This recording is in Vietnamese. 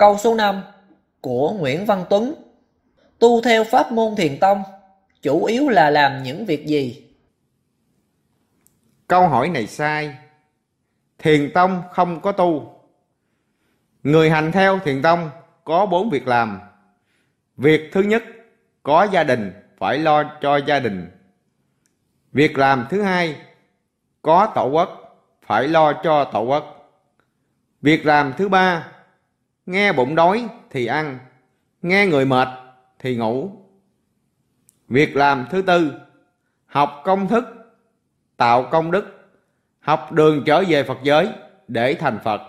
Câu số 5 của Nguyễn Văn Tuấn Tu theo pháp môn thiền tông, chủ yếu là làm những việc gì? Câu hỏi này sai. Thiền tông không có tu. Người hành theo thiền tông có bốn việc làm. Việc thứ nhất, có gia đình phải lo cho gia đình. Việc làm thứ hai, có tổ quốc phải lo cho tổ quốc. Việc làm thứ ba, nghe bụng đói thì ăn, nghe người mệt thì ngủ. Việc làm thứ tư, học công thức, tạo công đức, học đường trở về Phật giới để thành Phật.